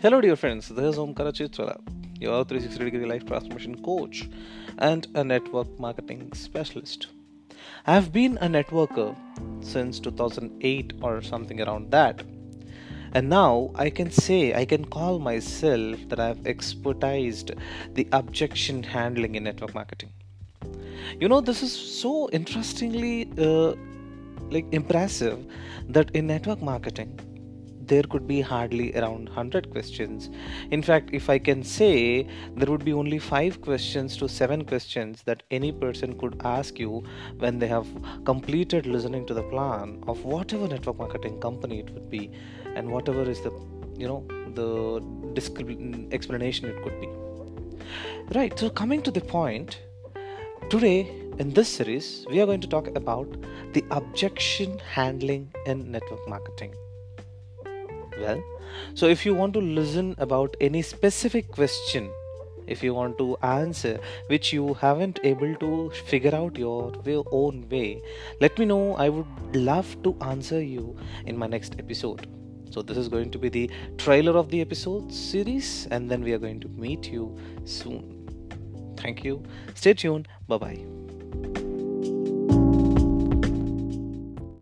Hello, dear friends. This is Omkara Chitrala, your 360 degree life transformation coach and a network marketing specialist. I have been a networker since 2008 or something around that. And now I can say, I can call myself that I have expertised the objection handling in network marketing. You know, this is so interestingly uh, like impressive that in network marketing, there could be hardly around 100 questions. In fact, if I can say, there would be only 5 questions to 7 questions that any person could ask you when they have completed listening to the plan of whatever network marketing company it would be and whatever is the you know the explanation it could be right so coming to the point today in this series we are going to talk about the objection handling in network marketing well. So if you want to listen about any specific question if you want to answer which you haven't able to figure out your own way let me know. I would love to answer you in my next episode. So this is going to be the trailer of the episode series and then we are going to meet you soon. Thank you. Stay tuned. Bye bye